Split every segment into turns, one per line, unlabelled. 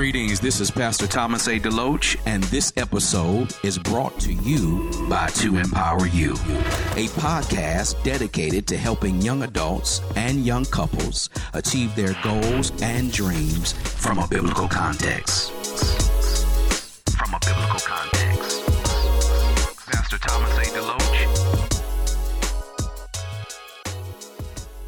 Greetings, this is Pastor Thomas A. DeLoach, and this episode is brought to you by To Empower You, a podcast dedicated to helping young adults and young couples achieve their goals and dreams from a biblical context. From a biblical context. Pastor Thomas A. DeLoach.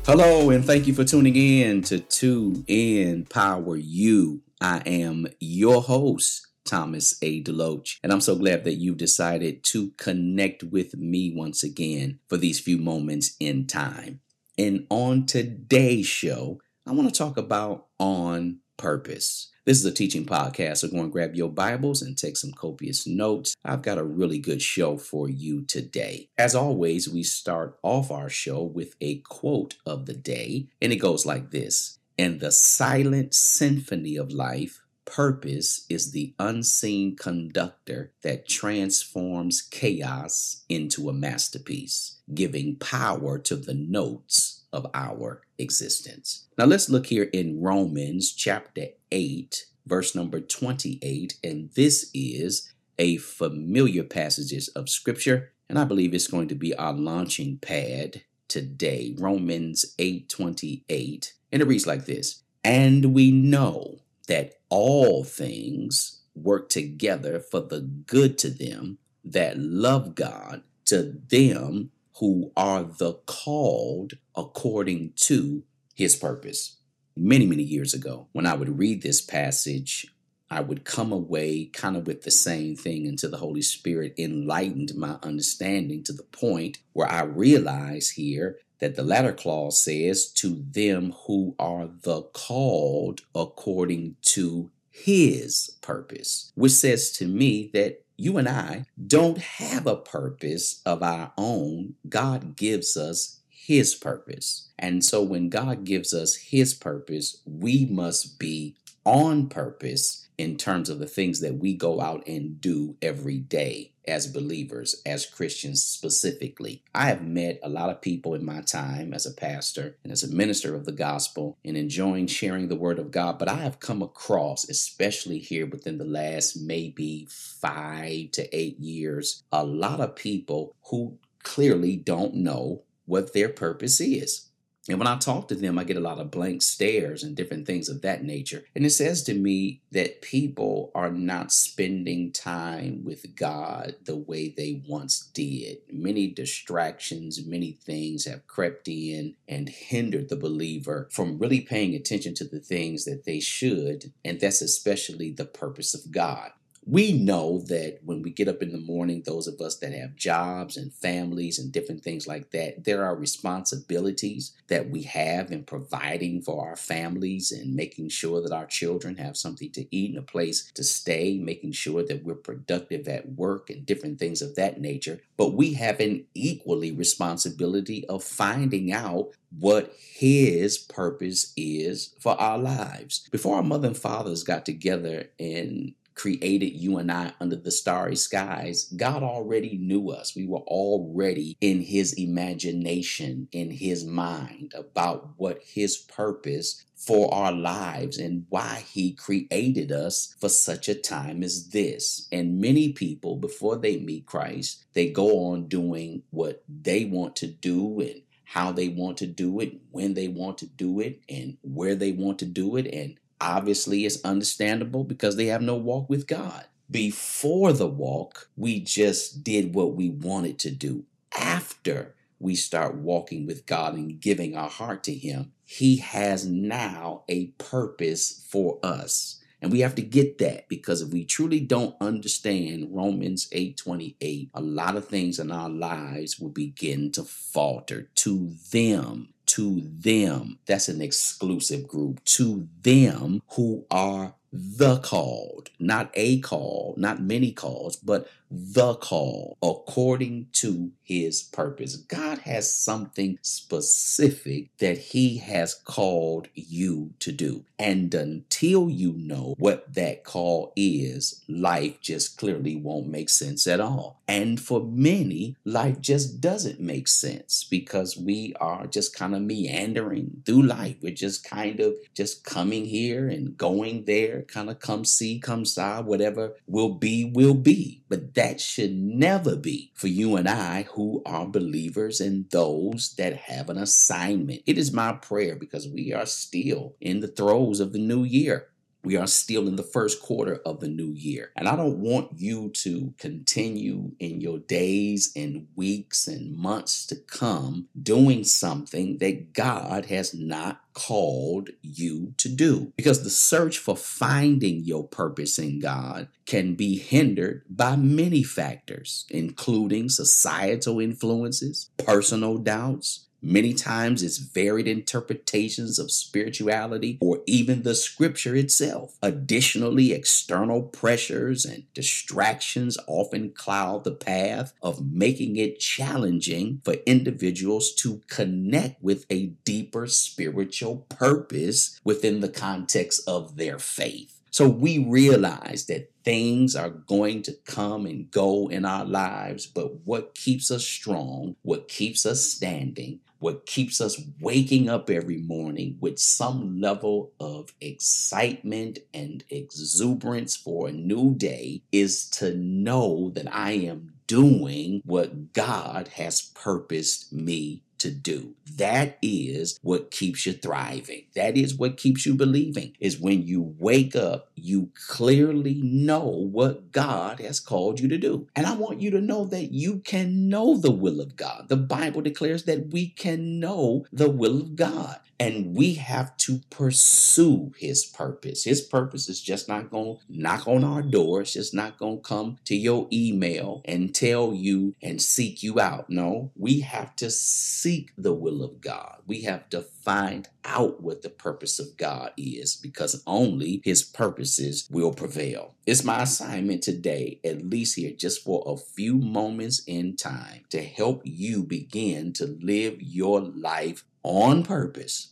Hello, and thank you for tuning in to To Empower You. I am your host, Thomas A. DeLoach, and I'm so glad that you've decided to connect with me once again for these few moments in time. And on today's show, I want to talk about on purpose. This is a teaching podcast, so go and grab your Bibles and take some copious notes. I've got a really good show for you today. As always, we start off our show with a quote of the day, and it goes like this In the silent symphony of life, purpose is the unseen conductor that transforms chaos into a masterpiece, giving power to the notes of our existence. Now let's look here in Romans chapter 8, verse number 28, and this is a familiar passages of scripture, and I believe it's going to be our launching pad today. Romans 8:28, and it reads like this: "And we know that all things work together for the good to them that love God, to them who are the called according to his purpose. Many, many years ago, when I would read this passage, I would come away kind of with the same thing until the Holy Spirit enlightened my understanding to the point where I realize here that the latter clause says, To them who are the called according to his purpose, which says to me that you and I don't have a purpose of our own. God gives us his purpose. And so when God gives us his purpose, we must be on purpose in terms of the things that we go out and do every day as believers, as Christians specifically. I have met a lot of people in my time as a pastor and as a minister of the gospel and enjoying sharing the word of God, but I have come across, especially here within the last maybe five to eight years, a lot of people who clearly don't know what their purpose is. And when I talk to them, I get a lot of blank stares and different things of that nature. And it says to me that people are not spending time with God the way they once did. Many distractions, many things have crept in and hindered the believer from really paying attention to the things that they should. And that's especially the purpose of God we know that when we get up in the morning, those of us that have jobs and families and different things like that, there are responsibilities that we have in providing for our families and making sure that our children have something to eat and a place to stay, making sure that we're productive at work and different things of that nature. But we have an equally responsibility of finding out what his purpose is for our lives. Before our mother and fathers got together and created you and I under the starry skies, God already knew us. We were already in His imagination, in His mind about what His purpose for our lives and why He created us for such a time as this. And many people, before they meet Christ, they go on doing what they want to do and how they want to do it, when they want to do it, and where they want to do it, and Obviously, it's understandable because they have no walk with God. Before the walk, we just did what we wanted to do. After we start walking with God and giving our heart to Him, He has now a purpose for us. And we have to get that because if we truly don't understand Romans 8:28, a lot of things in our lives will begin to falter to them to them. That's an exclusive group. To them who are the called, not a call, not many calls, but the call according to his purpose. God has something specific that he has called you to do. And until you know what that call is, life just clearly won't make sense at all. And for many, life just doesn't make sense because we are just kind of meandering through life. We're just kind of just coming here and going there kind of come see, come saw, whatever will be, will be. But that should never be for you and I who are believers and those that have an assignment. It is my prayer because we are still in the throes of the new year. We are still in the first quarter of the new year. And I don't want you to continue in your days and weeks and months to come doing something that God has not called you to do. Because the search for finding your purpose in God can be hindered by many factors, including societal influences, personal doubts, Many times it's varied interpretations of spirituality or even the scripture itself. Additionally, external pressures and distractions often cloud the path of making it challenging for individuals to connect with a deeper spiritual purpose within the context of their faith. So we realize that things are going to come and go in our lives, but what keeps us strong, what keeps us standing, what keeps us waking up every morning with some level of excitement and exuberance for a new day is to know that I am doing what God has purposed me to do. That is what keeps you thriving. That is what keeps you believing. Is when you wake up, you clearly know what God has called you to do. And I want you to know that you can know the will of God. The Bible declares that we can know the will of God and we have to pursue his purpose. His purpose is just not going to knock on our door. It's just not going to come to your email and tell you and seek you out. No, we have to seek the will of God. We have to find out what the purpose of God is because only his purposes will prevail. It's my assignment today, at least here, just for a few moments in time, to help you begin to live your life on purpose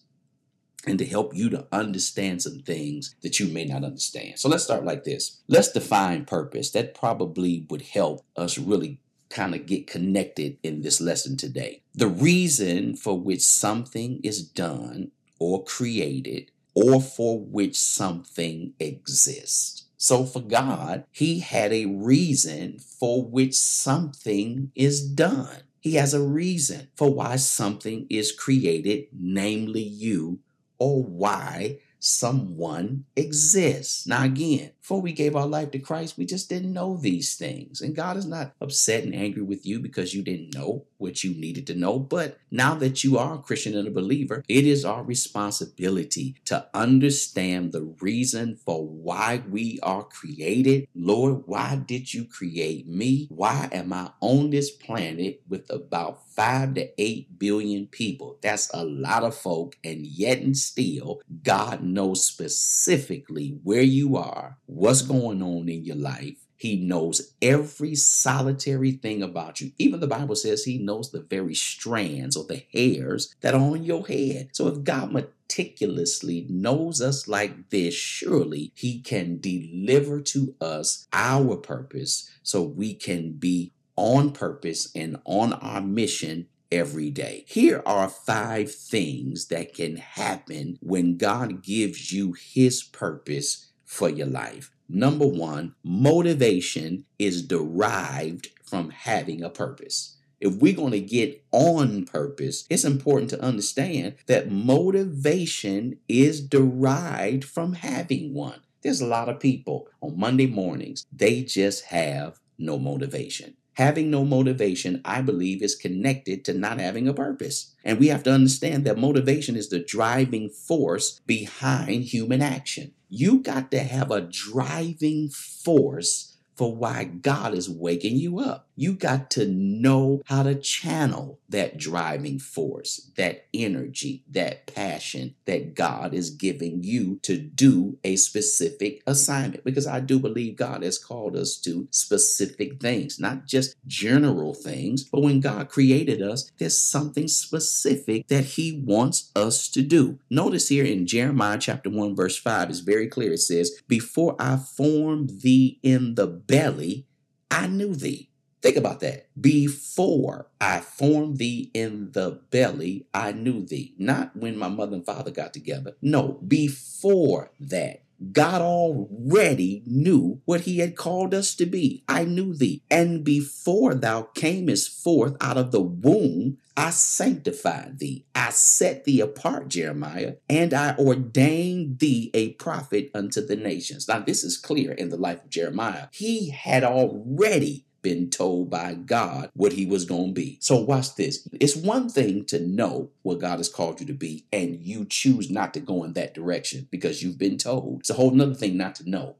and to help you to understand some things that you may not understand. So let's start like this. Let's define purpose. That probably would help us really kind of get connected in this lesson today. The reason for which something is done or created or for which something exists. So for God, He had a reason for which something is done. He has a reason for why something is created, namely you or why someone exists. Now, again, before we gave our life to Christ, we just didn't know these things. And God is not upset and angry with you because you didn't know what you needed to know. But now that you are a Christian and a believer, it is our responsibility to understand the reason for why we are created. Lord, why did you create me? Why am I on this planet with about five to eight billion people? That's a lot of folk. And yet and still, God knows specifically where you are what's going on in your life. He knows every solitary thing about you. Even the Bible says he knows the very strands or the hairs that are on your head. So if God meticulously knows us like this, surely he can deliver to us our purpose so we can be on purpose and on our mission every day. Here are five things that can happen when God gives you his purpose for your life. Number one, motivation is derived from having a purpose. If we're going to get on purpose, it's important to understand that motivation is derived from having one. There's a lot of people on Monday mornings, they just have no motivation. Having no motivation, I believe, is connected to not having a purpose. And we have to understand that motivation is the driving force behind human action. You got to have a driving force for why God is waking you up. You got to know how to channel that driving force, that energy, that passion that God is giving you to do a specific assignment. Because I do believe God has called us to specific things, not just general things, but when God created us, there's something specific that He wants us to do. Notice here in Jeremiah chapter 1, verse 5, it's very clear. It says, Before I formed thee in the belly, I knew thee. Think about that. Before I formed thee in the belly, I knew thee. Not when my mother and father got together. No, before that. God already knew what he had called us to be. I knew thee. And before thou camest forth out of the womb, I sanctified thee. I set thee apart, Jeremiah, and I ordained thee a prophet unto the nations. Now, this is clear in the life of Jeremiah. He had already been told by God what he was going to be. So watch this. It's one thing to know what God has called you to be and you choose not to go in that direction because you've been told. It's a whole nother thing not to know.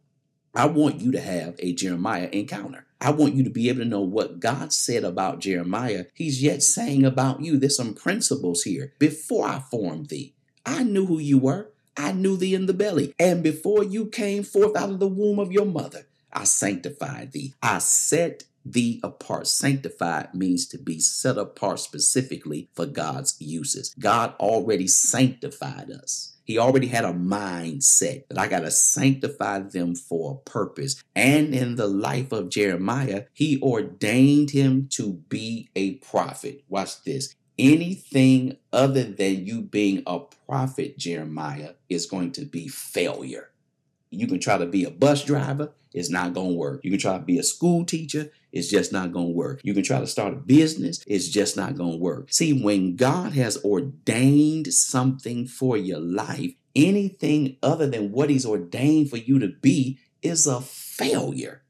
I want you to have a Jeremiah encounter. I want you to be able to know what God said about Jeremiah. He's yet saying about you. There's some principles here. Before I formed thee, I knew who you were. I knew thee in the belly. And before you came forth out of the womb of your mother, I sanctified thee. I set thee apart. Sanctified means to be set apart specifically for God's uses. God already sanctified us. He already had a mindset that I got to sanctify them for a purpose. And in the life of Jeremiah, he ordained him to be a prophet. Watch this. Anything other than you being a prophet, Jeremiah, is going to be failure. You can try to be a bus driver, it's not going to work. You can try to be a school teacher, it's just not going to work. You can try to start a business, it's just not going to work. See, when God has ordained something for your life, anything other than what He's ordained for you to be is a failure.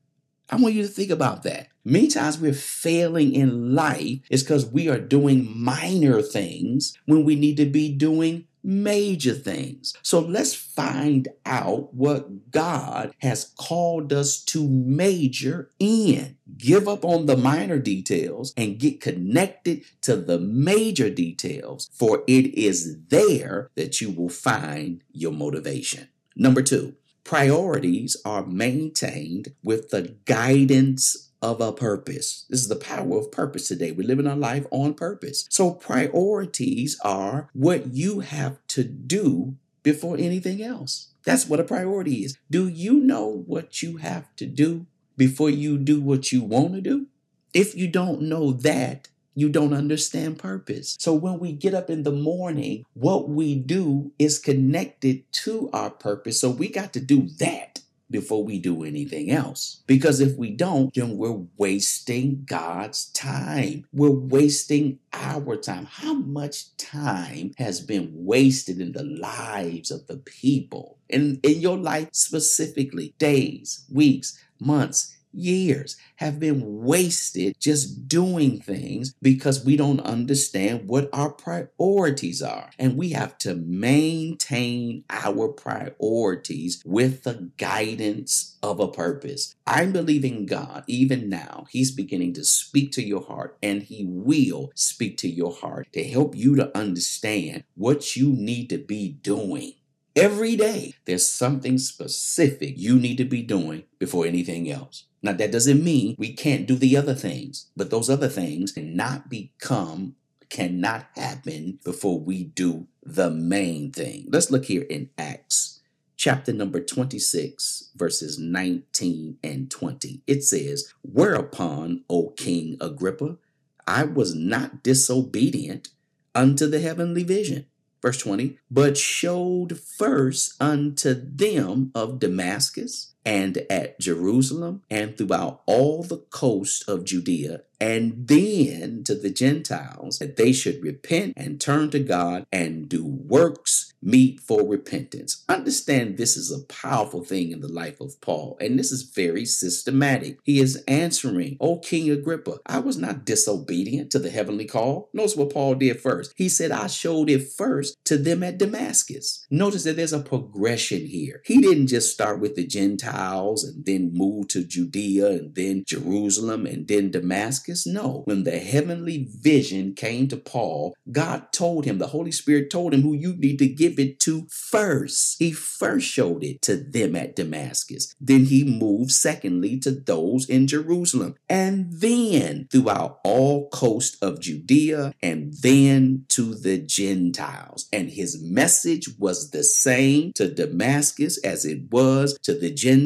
I want you to think about that. Many times we're failing in life is because we are doing minor things when we need to be doing major things. So let's find out what God has called us to major in. Give up on the minor details and get connected to the major details, for it is there that you will find your motivation. Number two, priorities are maintained with the guidance of a purpose. This is the power of purpose today. We're living our life on purpose. So, priorities are what you have to do before anything else. That's what a priority is. Do you know what you have to do before you do what you want to do? If you don't know that, you don't understand purpose. So when we get up in the morning, what we do is connected to our purpose. So we got to do that before we do anything else. Because if we don't, then we're wasting God's time. We're wasting our time. How much time has been wasted in the lives of the people? And in your life specifically, days, weeks, months, years have been wasted just doing things because we don't understand what our priorities are. And we have to maintain our priorities with the guidance of a purpose. I'm believing God, even now, He's beginning to speak to your heart and He will speak to your heart to help you to understand what you need to be doing. Every day, there's something specific you need to be doing before anything else. Now, that doesn't mean we can't do the other things, but those other things cannot become, cannot happen before we do the main thing. Let's look here in Acts chapter number 26, verses 19 and 20. It says, Whereupon, O King Agrippa, I was not disobedient unto the heavenly vision. Verse 20, but showed first unto them of Damascus and at Jerusalem and throughout all the coast of Judea, and then to the Gentiles that they should repent and turn to God and do works meet for repentance. Understand this is a powerful thing in the life of Paul, and this is very systematic. He is answering, O King Agrippa, I was not disobedient to the heavenly call. Notice what Paul did first. He said, I showed it first to them at Damascus. Notice that there's a progression here. He didn't just start with the Gentiles and then move to Judea and then Jerusalem and then Damascus. No, when the heavenly vision came to Paul, God told him, the Holy Spirit told him who you need to give it to first. He first showed it to them at Damascus. Then he moved secondly to those in Jerusalem and then throughout all coast of Judea and then to the Gentiles. And his message was the same to Damascus as it was to the Gentiles.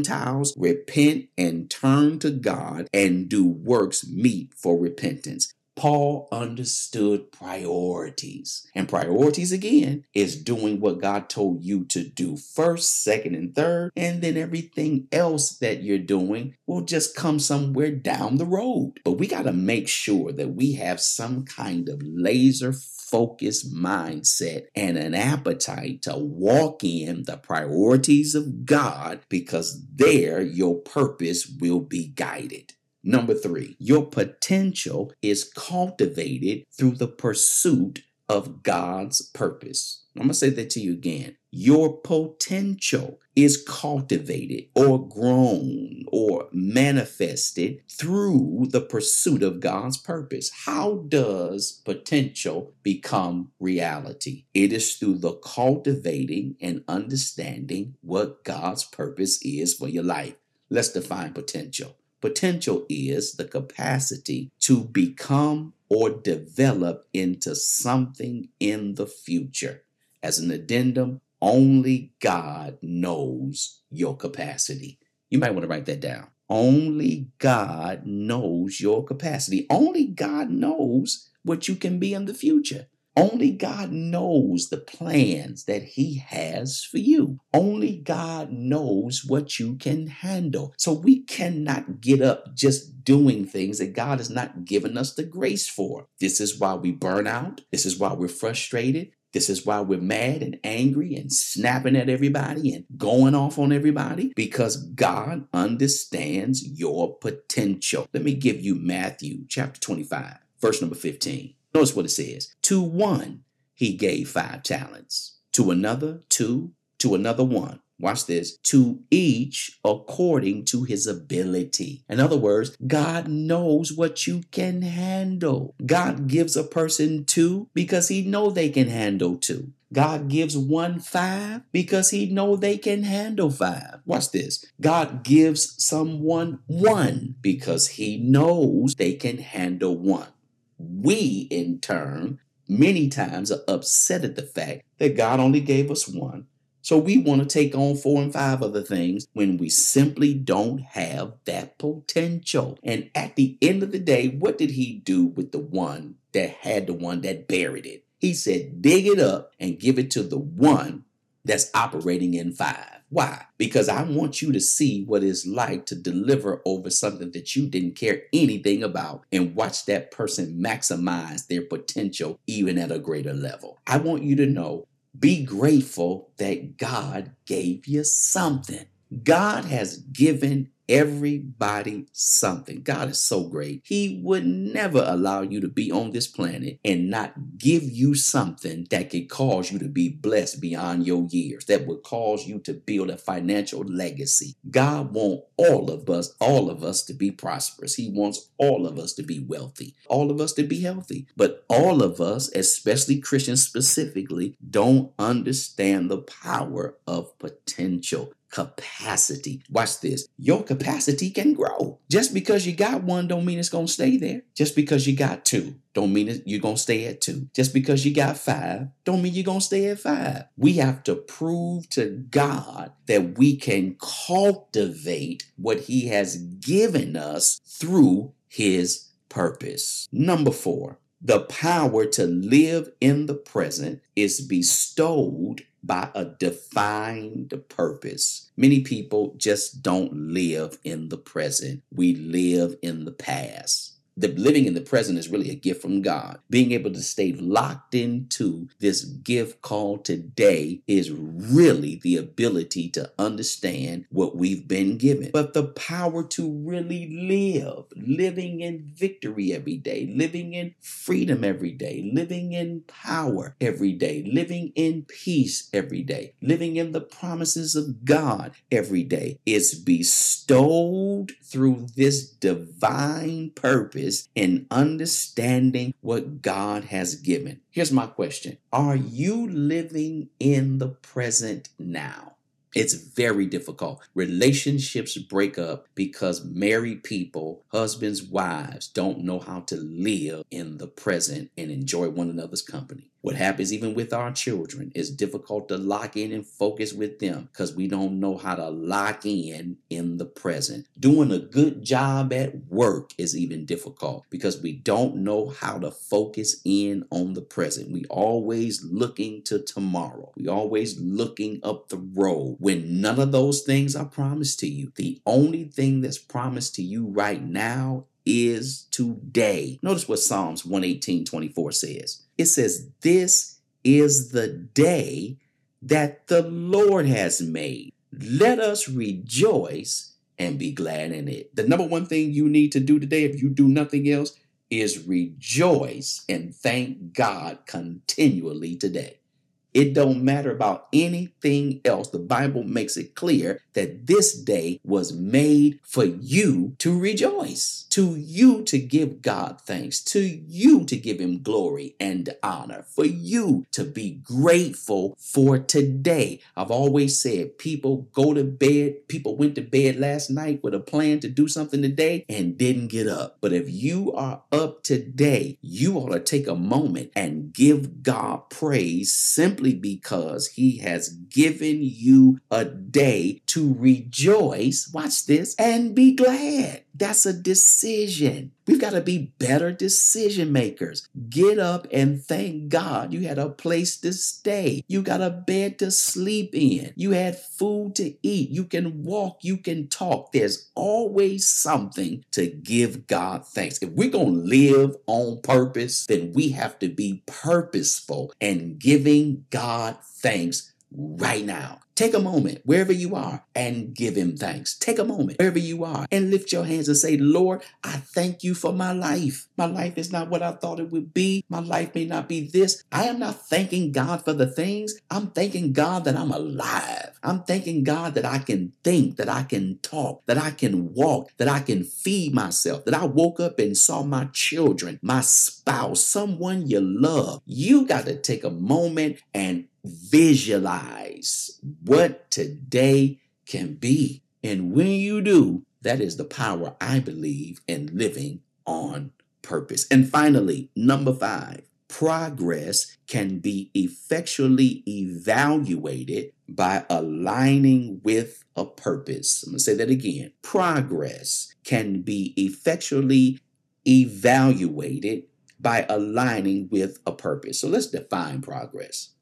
Repent and turn to God and do works meet for repentance. Paul understood priorities. And priorities, again, is doing what God told you to do first, second, and third. And then everything else that you're doing will just come somewhere down the road. But we got to make sure that we have some kind of laser focused mindset and an appetite to walk in the priorities of God because there your purpose will be guided. Number three, your potential is cultivated through the pursuit of God's purpose. I'm going to say that to you again. Your potential is cultivated or grown or manifested through the pursuit of God's purpose. How does potential become reality? It is through the cultivating and understanding what God's purpose is for your life. Let's define potential. Potential is the capacity to become or develop into something in the future. As an addendum, only God knows your capacity. You might want to write that down. Only God knows your capacity. Only God knows what you can be in the future. Only God knows the plans that He has for you. Only God knows what you can handle. So we cannot get up just doing things that God has not given us the grace for. This is why we burn out. This is why we're frustrated. This is why we're mad and angry and snapping at everybody and going off on everybody because God understands your potential. Let me give you Matthew chapter 25, verse number 15. Notice what it says. To one, he gave five talents. To another, two. To another, one. Watch this. To each according to his ability. In other words, God knows what you can handle. God gives a person two because he know they can handle two. God gives one five because he know they can handle five. Watch this. God gives someone one because he knows they can handle one. We, in turn, many times are upset at the fact that God only gave us one. So we want to take on four and five other things when we simply don't have that potential. And at the end of the day, what did he do with the one that had the one that buried it? He said, dig it up and give it to the one that's operating in five. Why? Because I want you to see what it's like to deliver over something that you didn't care anything about and watch that person maximize their potential even at a greater level. I want you to know be grateful that God gave you something. God has given everybody something. God is so great. He would never allow you to be on this planet and not give you something that could cause you to be blessed beyond your years, that would cause you to build a financial legacy. God wants all of us, all of us to be prosperous. He wants all of us to be wealthy, all of us to be healthy. But all of us, especially Christians specifically, don't understand the power of potential capacity. Watch this. Your capacity can grow. Just because you got one don't mean it's going to stay there. Just because you got two don't mean you're going to stay at two. Just because you got five don't mean you're going to stay at five. We have to prove to God that we can cultivate what he has given us through his purpose. Number 4, the power to live in the present is bestowed by a defined purpose. Many people just don't live in the present, we live in the past the living in the present is really a gift from God. Being able to stay locked into this gift called today is really the ability to understand what we've been given. But the power to really live, living in victory every day, living in freedom every day, living in power every day, living in peace every day, living in the promises of God every day is bestowed through this divine purpose in understanding what God has given. Here's my question Are you living in the present now? It's very difficult. Relationships break up because married people, husbands, wives, don't know how to live in the present and enjoy one another's company. What happens even with our children is difficult to lock in and focus with them because we don't know how to lock in in the present. Doing a good job at work is even difficult because we don't know how to focus in on the present. We always looking to tomorrow. We always looking up the road when none of those things are promised to you. The only thing that's promised to you right now is today. Notice what Psalms 118 24 says. It says, This is the day that the Lord has made. Let us rejoice and be glad in it. The number one thing you need to do today, if you do nothing else, is rejoice and thank God continually today. It don't matter about anything else. The Bible makes it clear that this day was made for you to rejoice, to you to give God thanks, to you to give him glory and honor, for you to be grateful for today. I've always said people go to bed, people went to bed last night with a plan to do something today and didn't get up. But if you are up today, you ought to take a moment and give God praise simply simply because he has given you a day to rejoice, watch this, and be glad. That's a decision. We've got to be better decision makers. Get up and thank God you had a place to stay. You got a bed to sleep in. You had food to eat. You can walk. You can talk. There's always something to give God thanks. If we're going to live on purpose, then we have to be purposeful and giving God thanks right now. Take a moment wherever you are and give him thanks. Take a moment wherever you are and lift your hands and say, Lord, I thank you for my life. My life is not what I thought it would be. My life may not be this. I am not thanking God for the things. I'm thanking God that I'm alive. I'm thanking God that I can think, that I can talk, that I can walk, that I can feed myself, that I woke up and saw my children, my spouse, someone you love. You got to take a moment and visualize what today can be. And when you do, that is the power I believe in living on purpose. And finally, number five, progress can be effectually evaluated by aligning with a purpose. I'm going to say that again. Progress can be effectually evaluated by aligning with a purpose. So let's define progress.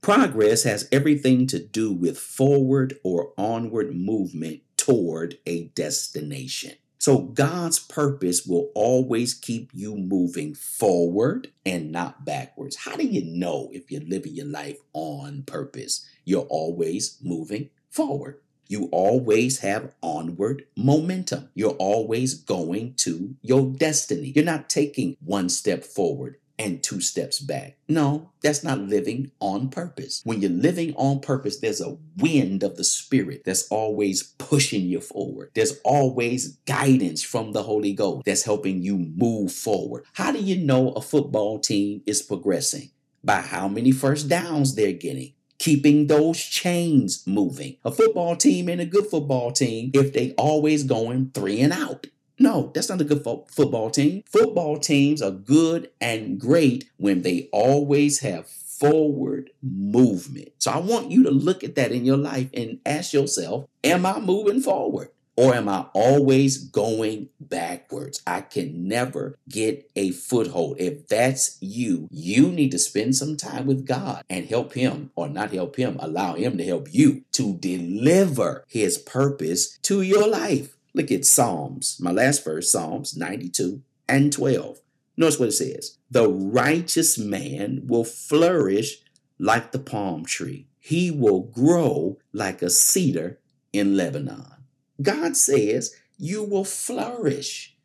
Progress has everything to do with forward or onward movement toward a destination. So God's purpose will always keep you moving forward and not backwards. How do you know if you're living your life on purpose? You're always moving forward. You always have onward momentum. You're always going to your destiny. You're not taking one step forward and two steps back. No, that's not living on purpose. When you're living on purpose, there's a wind of the Spirit that's always pushing you forward. There's always guidance from the Holy Ghost that's helping you move forward. How do you know a football team is progressing? By how many first downs they're getting keeping those chains moving. A football team and a good football team if they always going three and out. No, that's not a good fo- football team. Football teams are good and great when they always have forward movement. So I want you to look at that in your life and ask yourself, am I moving forward? Or am I always going backwards? I can never get a foothold. If that's you, you need to spend some time with God and help Him, or not help Him, allow Him to help you to deliver His purpose to your life. Look at Psalms, my last verse, Psalms 92 and 12. Notice what it says The righteous man will flourish like the palm tree, he will grow like a cedar in Lebanon. God says you will flourish.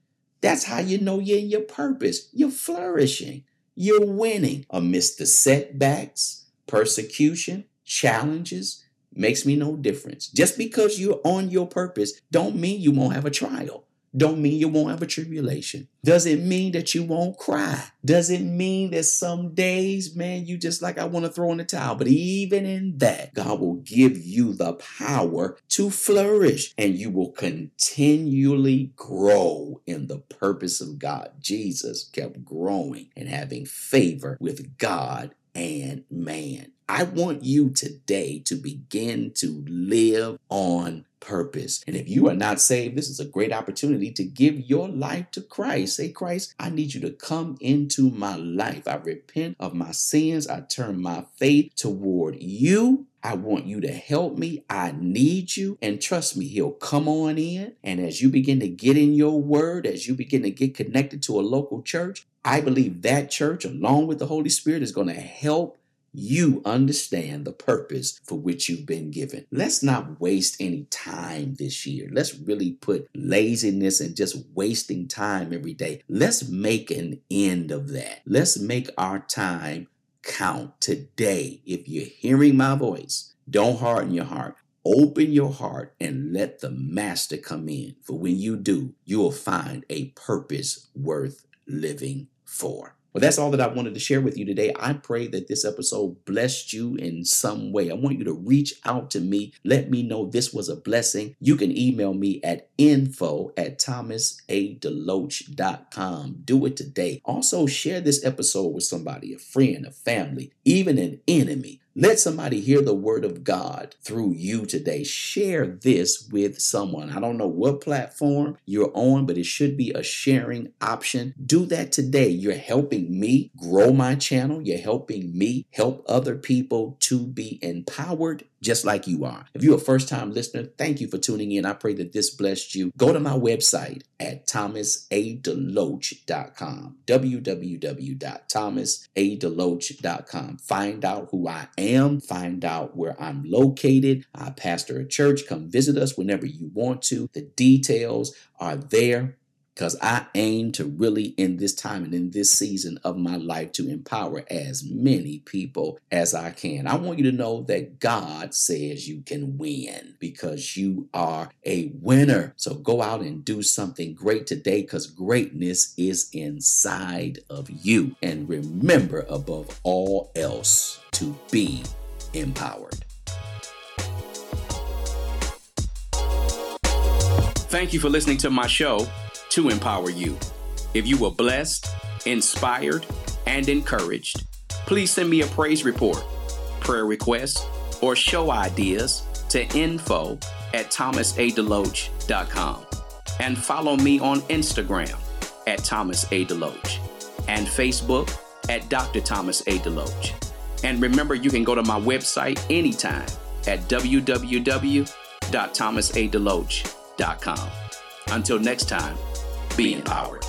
That's how you know you're in your purpose. You're flourishing, you're winning amidst the setbacks, persecution, challenges, makes me no difference. Just because you're on your purpose don't mean you won't have a trial. don't mean you won't have a tribulation. Does it mean that you won't cry? Does it mean that some days, man, you just like, I want to throw in the towel? But even in that, God will give you the power to flourish and you will continually grow in the purpose of God. Jesus kept growing and having favor with God and man. I want you today to begin to live on purpose. And if you are not saved, this is a great opportunity to give your life to Christ. Say, Christ, I need you to come into my life. I repent of my sins. I turn my faith toward you. I want you to help me. I need you. And trust me, He'll come on in. And as you begin to get in your word, as you begin to get connected to a local church, I believe that church, along with the Holy Spirit, is going to help you understand the purpose for which you've been given. Let's not waste any time this year. Let's really put laziness and just wasting time every day. Let's make an end of that. Let's make our time count today. If you're hearing my voice, don't harden your heart. Open your heart and let the master come in. For when you do, you will find a purpose worth living for. Well, that's all that I wanted to share with you today. I pray that this episode blessed you in some way. I want you to reach out to me. Let me know this was a blessing. You can email me at info at thomasadeloach.com. Do it today. Also, share this episode with somebody, a friend, a family, even an enemy. Let somebody hear the word of God through you today. Share this with someone. I don't know what platform you're on, but it should be a sharing option. Do that today. You're helping me grow my channel. You're helping me help other people to be empowered just like you are. If you're a first time listener, thank you for tuning in. I pray that this blessed you. Go to my website at thomasadeloach.com, www.thomasadeloach.com. Find out who I am, find out where I'm located. I pastor a church. Come visit us whenever you want to. The details are there because I aim to really, in this time and in this season of my life, to empower as many people as I can. I want you to know that God says you can win because you are a winner. So go out and do something great today because greatness is inside of you. And remember, above all else, to be empowered.
Thank you for listening to my show to empower you. If you were blessed, inspired, and encouraged, please send me a praise report, prayer requests, or show ideas to info at thomasadeloach.com and follow me on Instagram at Thomas A. Deloach and Facebook at Dr. Thomas A. Deloach. And remember, you can go to my website anytime at www.thomasadeloach.com. Until next time, be empowered.